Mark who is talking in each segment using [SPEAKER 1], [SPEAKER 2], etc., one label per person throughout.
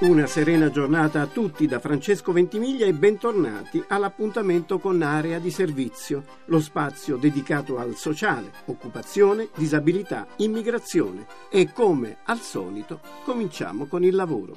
[SPEAKER 1] Una serena giornata a tutti da Francesco Ventimiglia e bentornati all'appuntamento con Area di Servizio, lo spazio dedicato al sociale, occupazione, disabilità, immigrazione e come al solito cominciamo con il lavoro.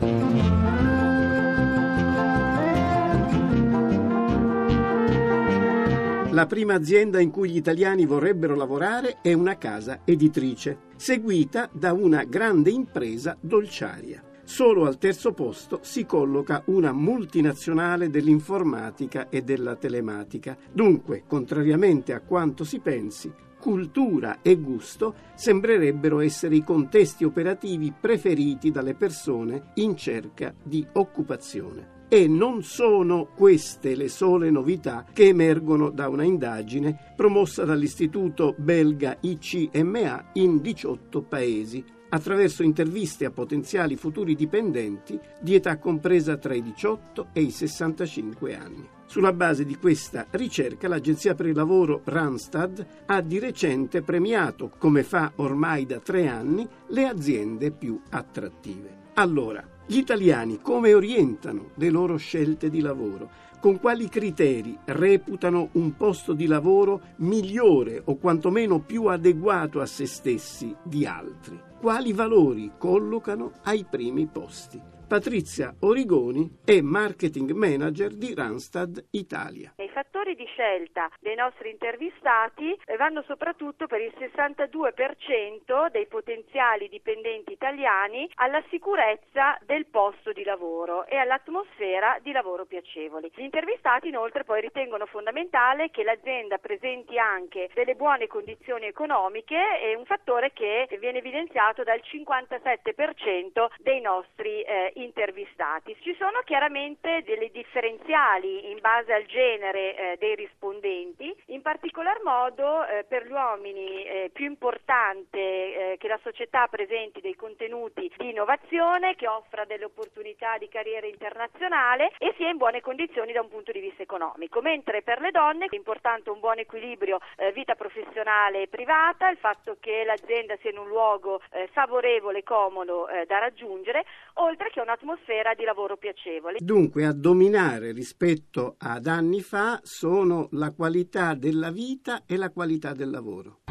[SPEAKER 1] La prima azienda in cui gli italiani vorrebbero lavorare è una casa editrice, seguita da una grande impresa dolciaria. Solo al terzo posto si colloca una multinazionale dell'informatica e della telematica. Dunque, contrariamente a quanto si pensi, cultura e gusto sembrerebbero essere i contesti operativi preferiti dalle persone in cerca di occupazione. E non sono queste le sole novità che emergono da una indagine promossa dall'istituto belga ICMA in 18 paesi, attraverso interviste a potenziali futuri dipendenti di età compresa tra i 18 e i 65 anni. Sulla base di questa ricerca l'Agenzia per il Lavoro Randstad ha di recente premiato, come fa ormai da tre anni, le aziende più attrattive. Allora, gli italiani come orientano le loro scelte di lavoro? Con quali criteri reputano un posto di lavoro migliore o quantomeno più adeguato a se stessi di altri? Quali valori collocano ai primi posti? Patrizia Origoni è marketing manager di Randstad Italia.
[SPEAKER 2] I fattori di scelta dei nostri intervistati vanno soprattutto per il 62% dei potenziali dipendenti italiani alla sicurezza del posto di lavoro e all'atmosfera di lavoro piacevoli. Gli intervistati inoltre poi ritengono fondamentale che l'azienda presenti anche delle buone condizioni economiche è un fattore che viene evidenziato dal 57% dei nostri eh, intervistati. Ci sono chiaramente delle differenziali in base al genere eh, dei rispondenti, in particolar modo eh, per gli uomini eh, più importante eh, che la società presenti dei contenuti di innovazione, che offra delle opportunità di carriera internazionale e sia in buone condizioni da un punto di vista economico, mentre per le donne è importante un buon equilibrio eh, vita professionale e privata, il fatto che l'azienda sia in un luogo eh, favorevole e comodo da raggiungere, oltre che un'atmosfera di lavoro piacevole.
[SPEAKER 1] Dunque a dominare rispetto ad anni fa sono la qualità della vita e la qualità del lavoro.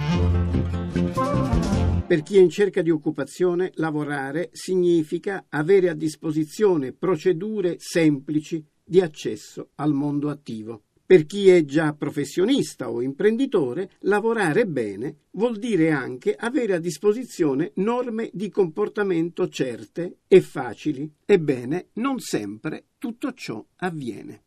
[SPEAKER 1] Per chi è in cerca di occupazione, lavorare significa avere a disposizione procedure semplici di accesso al mondo attivo. Per chi è già professionista o imprenditore, lavorare bene vuol dire anche avere a disposizione norme di comportamento certe e facili. Ebbene, non sempre tutto ciò avviene.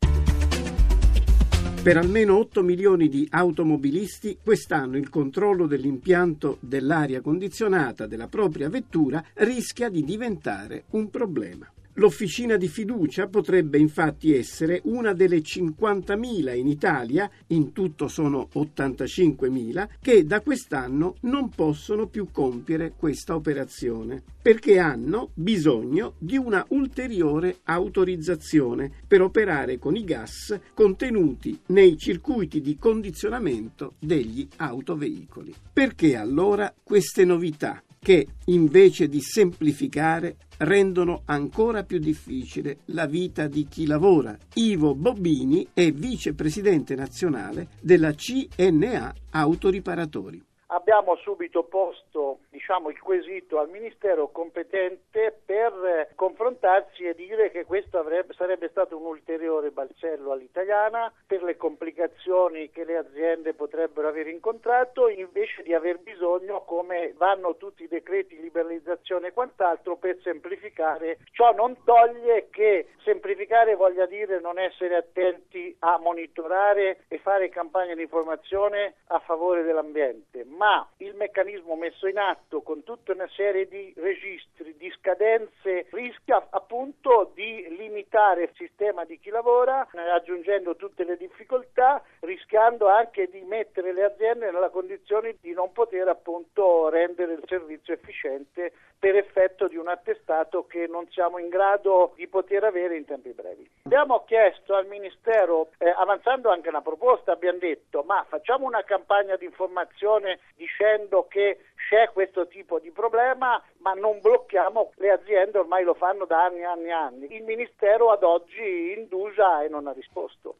[SPEAKER 1] Per almeno 8 milioni di automobilisti quest'anno il controllo dell'impianto dell'aria condizionata della propria vettura rischia di diventare un problema. L'officina di fiducia potrebbe infatti essere una delle 50.000 in Italia, in tutto sono 85.000, che da quest'anno non possono più compiere questa operazione, perché hanno bisogno di una ulteriore autorizzazione per operare con i gas contenuti nei circuiti di condizionamento degli autoveicoli. Perché allora queste novità? Che invece di semplificare rendono ancora più difficile la vita di chi lavora. Ivo Bobbini è vicepresidente nazionale della CNA Autoriparatori
[SPEAKER 3] abbiamo subito posto diciamo, il quesito al Ministero competente per confrontarsi e dire che questo avrebbe, sarebbe stato un ulteriore balzello all'italiana per le complicazioni che le aziende potrebbero aver incontrato invece di aver bisogno come vanno tutti i decreti liberalizzazione e quant'altro per semplificare. Ciò non toglie che semplificare voglia dire non essere attenti a monitorare e fare campagne di informazione a favore dell'ambiente ma il meccanismo messo in atto con tutta una serie di registri, di scadenze, rischia appunto di limitare il sistema di chi lavora, aggiungendo tutte le difficoltà, rischiando anche di mettere le aziende nella condizione di non poter appunto rendere il servizio efficiente per effetto di un attestato che non siamo in grado di poter avere in tempi brevi. Abbiamo chiesto al Ministero, eh, avanzando anche una proposta, abbiamo detto ma facciamo una campagna di informazione dicendo che c'è questo tipo di problema, ma non blocchiamo le aziende, ormai lo fanno da anni e anni e anni. Il Ministero ad oggi indugia e non ha risposto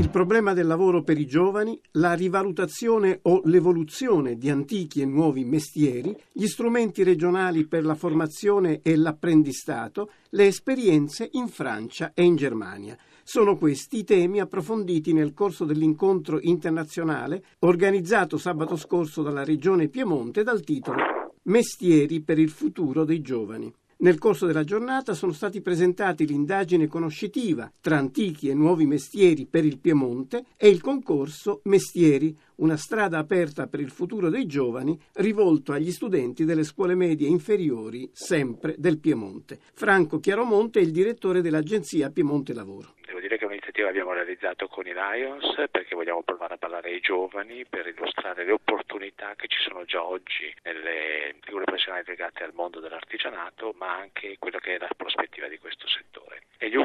[SPEAKER 1] il problema del lavoro per i giovani, la rivalutazione o l'evoluzione di antichi e nuovi mestieri, gli strumenti regionali per la formazione e l'apprendistato, le esperienze in Francia e in Germania. Sono questi i temi approfonditi nel corso dell'incontro internazionale organizzato sabato scorso dalla Regione Piemonte dal titolo Mestieri per il futuro dei giovani. Nel corso della giornata sono stati presentati l'indagine conoscitiva tra antichi e nuovi mestieri per il Piemonte e il concorso Mestieri, una strada aperta per il futuro dei giovani, rivolto agli studenti delle scuole medie inferiori, sempre del Piemonte. Franco Chiaromonte è il direttore dell'agenzia Piemonte Lavoro
[SPEAKER 4] dire che è che abbiamo realizzato con i Lions perché vogliamo provare a parlare ai giovani per illustrare le opportunità che ci sono già oggi nelle figure professionali legate al mondo dell'artigianato, ma anche quella che è la prospettiva di questo settore.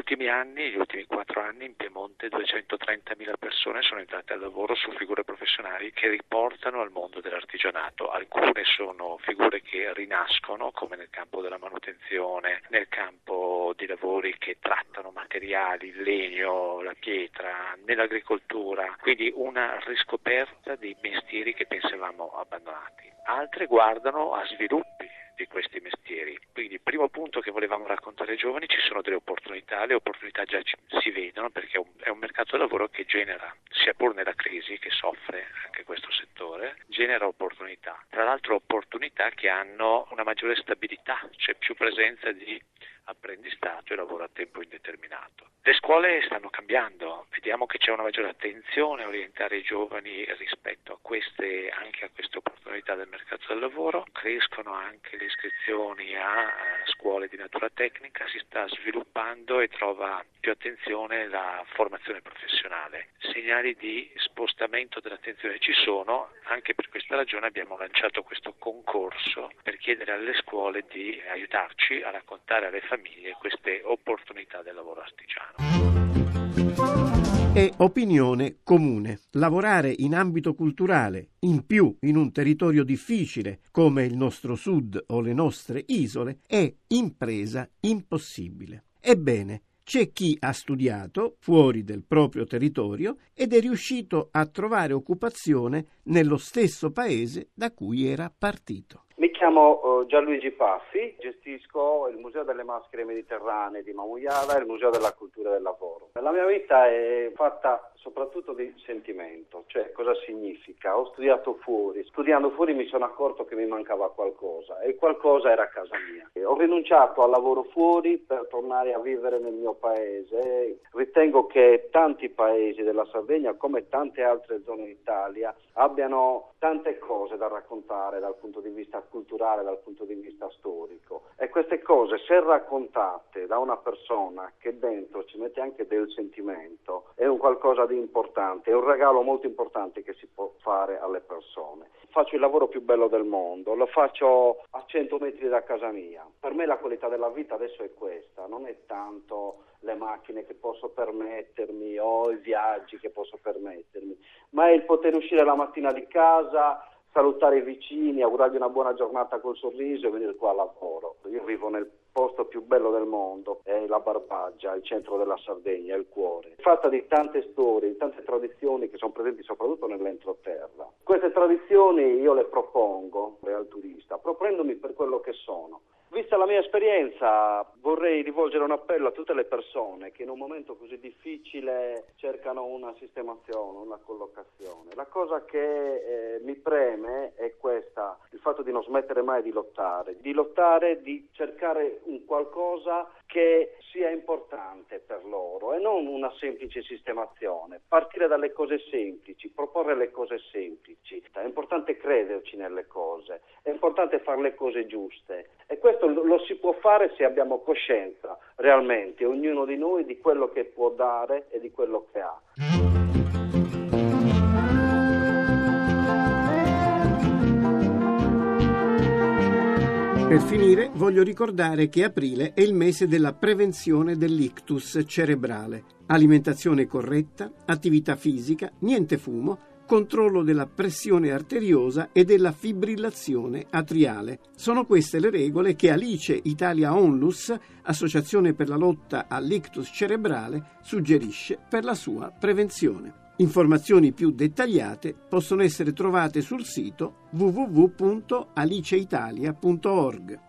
[SPEAKER 4] Ultimi anni, negli ultimi quattro anni, in Piemonte 230.000 persone sono entrate al lavoro su figure professionali che riportano al mondo dell'artigianato. Alcune sono figure che rinascono, come nel campo della manutenzione, nel campo di lavori che trattano materiali, legno, legno, la pietra, nell'agricoltura, quindi una riscoperta dei mestieri che pensavamo abbandonati. Altre guardano a sviluppi di questi mestieri. Quindi il primo punto che volevamo raccontare ai giovani, ci sono delle opportunità, le opportunità già si vedono perché è un, è un mercato del lavoro che genera, sia pur nella crisi che soffre anche questo settore, genera opportunità. Tra l'altro opportunità che hanno una maggiore stabilità, c'è più presenza di apprendistato e lavoro a tempo indeterminato. Le scuole stanno cambiando, vediamo che c'è una maggiore attenzione a orientare i giovani rispetto a queste, anche a queste opportunità del mercato del lavoro, crescono anche le iscrizioni a scuole di natura tecnica, si sta sviluppando e trova più attenzione la formazione professionale. Segnali di spostamento dell'attenzione ci sono, anche per questa ragione abbiamo lanciato questo concorso per chiedere alle scuole di aiutarci a raccontare alle famiglie famiglie queste opportunità del lavoro artigiano.
[SPEAKER 1] È opinione comune. Lavorare in ambito culturale, in più in un territorio difficile come il nostro sud o le nostre isole, è impresa impossibile. Ebbene, c'è chi ha studiato fuori del proprio territorio ed è riuscito a trovare occupazione nello stesso paese da cui era partito.
[SPEAKER 5] Mi chiamo uh, Gianluigi Paffi, gestisco il Museo delle Maschere Mediterranee di Mamuiala e il Museo della Cultura del Lavoro. La mia vita è fatta soprattutto di sentimento, cioè cosa significa? Ho studiato fuori, studiando fuori mi sono accorto che mi mancava qualcosa e qualcosa era a casa mia. Ho rinunciato al lavoro fuori per tornare a vivere nel mio paese. Ritengo che tanti paesi della Sardegna, come tante altre zone d'Italia, abbiano tante cose da raccontare dal punto di vista culturale, dal punto di vista storico. E queste cose, se raccontate da una persona che dentro ci mette anche del sentimento, è un qualcosa di importante, è un regalo molto importante che si può fare alle persone. Faccio il lavoro più bello del mondo, lo faccio a 100 metri da casa mia. Per me la qualità della vita adesso è questa, non è tanto le macchine che posso permettermi o i viaggi che posso permettermi, ma è il poter uscire la mattina di casa, salutare i vicini, augurargli una buona giornata col sorriso e venire qua al lavoro. Io vivo nel posto più bello del mondo, è la Barbaggia, il centro della Sardegna, il cuore. Fatta di tante storie, di tante tradizioni che sono presenti soprattutto nell'entroterra. Queste tradizioni io le propongo al turista, proponendomi per quello che sono Vista la mia esperienza, vorrei rivolgere un appello a tutte le persone che in un momento così difficile cercano una sistemazione, una collocazione. La cosa che eh, mi preme è questa, il fatto di non smettere mai di lottare, di lottare, di cercare un qualcosa che sia importante per loro e non una semplice sistemazione. Partire dalle cose semplici, proporre le cose semplici. È importante crederci nelle cose, è importante fare le cose giuste e questo lo si può fare se abbiamo coscienza realmente, ognuno di noi, di quello che può dare e di quello che ha.
[SPEAKER 1] Per finire voglio ricordare che aprile è il mese della prevenzione dell'ictus cerebrale. Alimentazione corretta, attività fisica, niente fumo, controllo della pressione arteriosa e della fibrillazione atriale. Sono queste le regole che Alice Italia Onlus, Associazione per la lotta all'ictus cerebrale, suggerisce per la sua prevenzione. Informazioni più dettagliate possono essere trovate sul sito www.aliceitalia.org.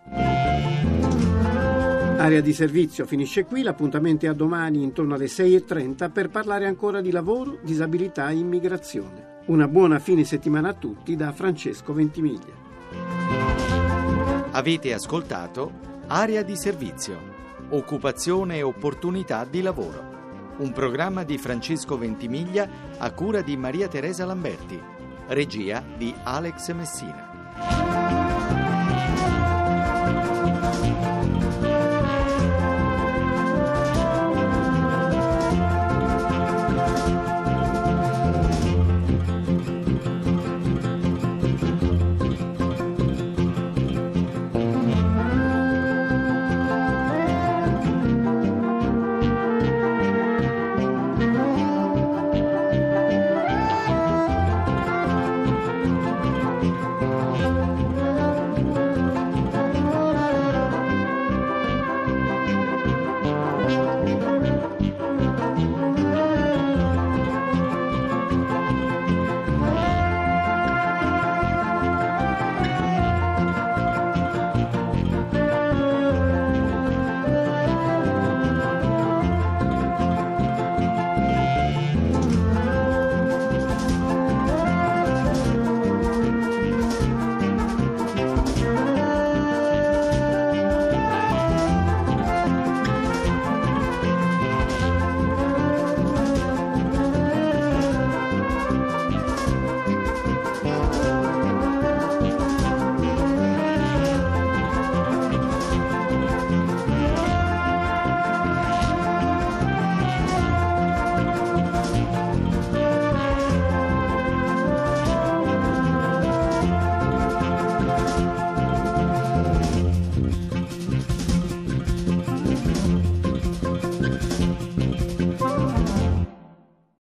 [SPEAKER 1] Area di servizio finisce qui, l'appuntamento è a domani intorno alle 6.30 per parlare ancora di lavoro, disabilità e immigrazione. Una buona fine settimana a tutti da Francesco Ventimiglia.
[SPEAKER 6] Avete ascoltato Area di servizio, occupazione e opportunità di lavoro un programma di Francesco Ventimiglia a cura di Maria Teresa Lamberti, regia di Alex Messina.